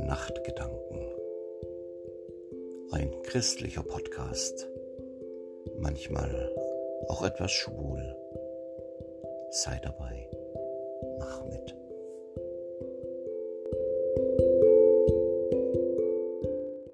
Nachtgedanken. Ein christlicher Podcast, manchmal auch etwas schwul. Sei dabei, mach mit.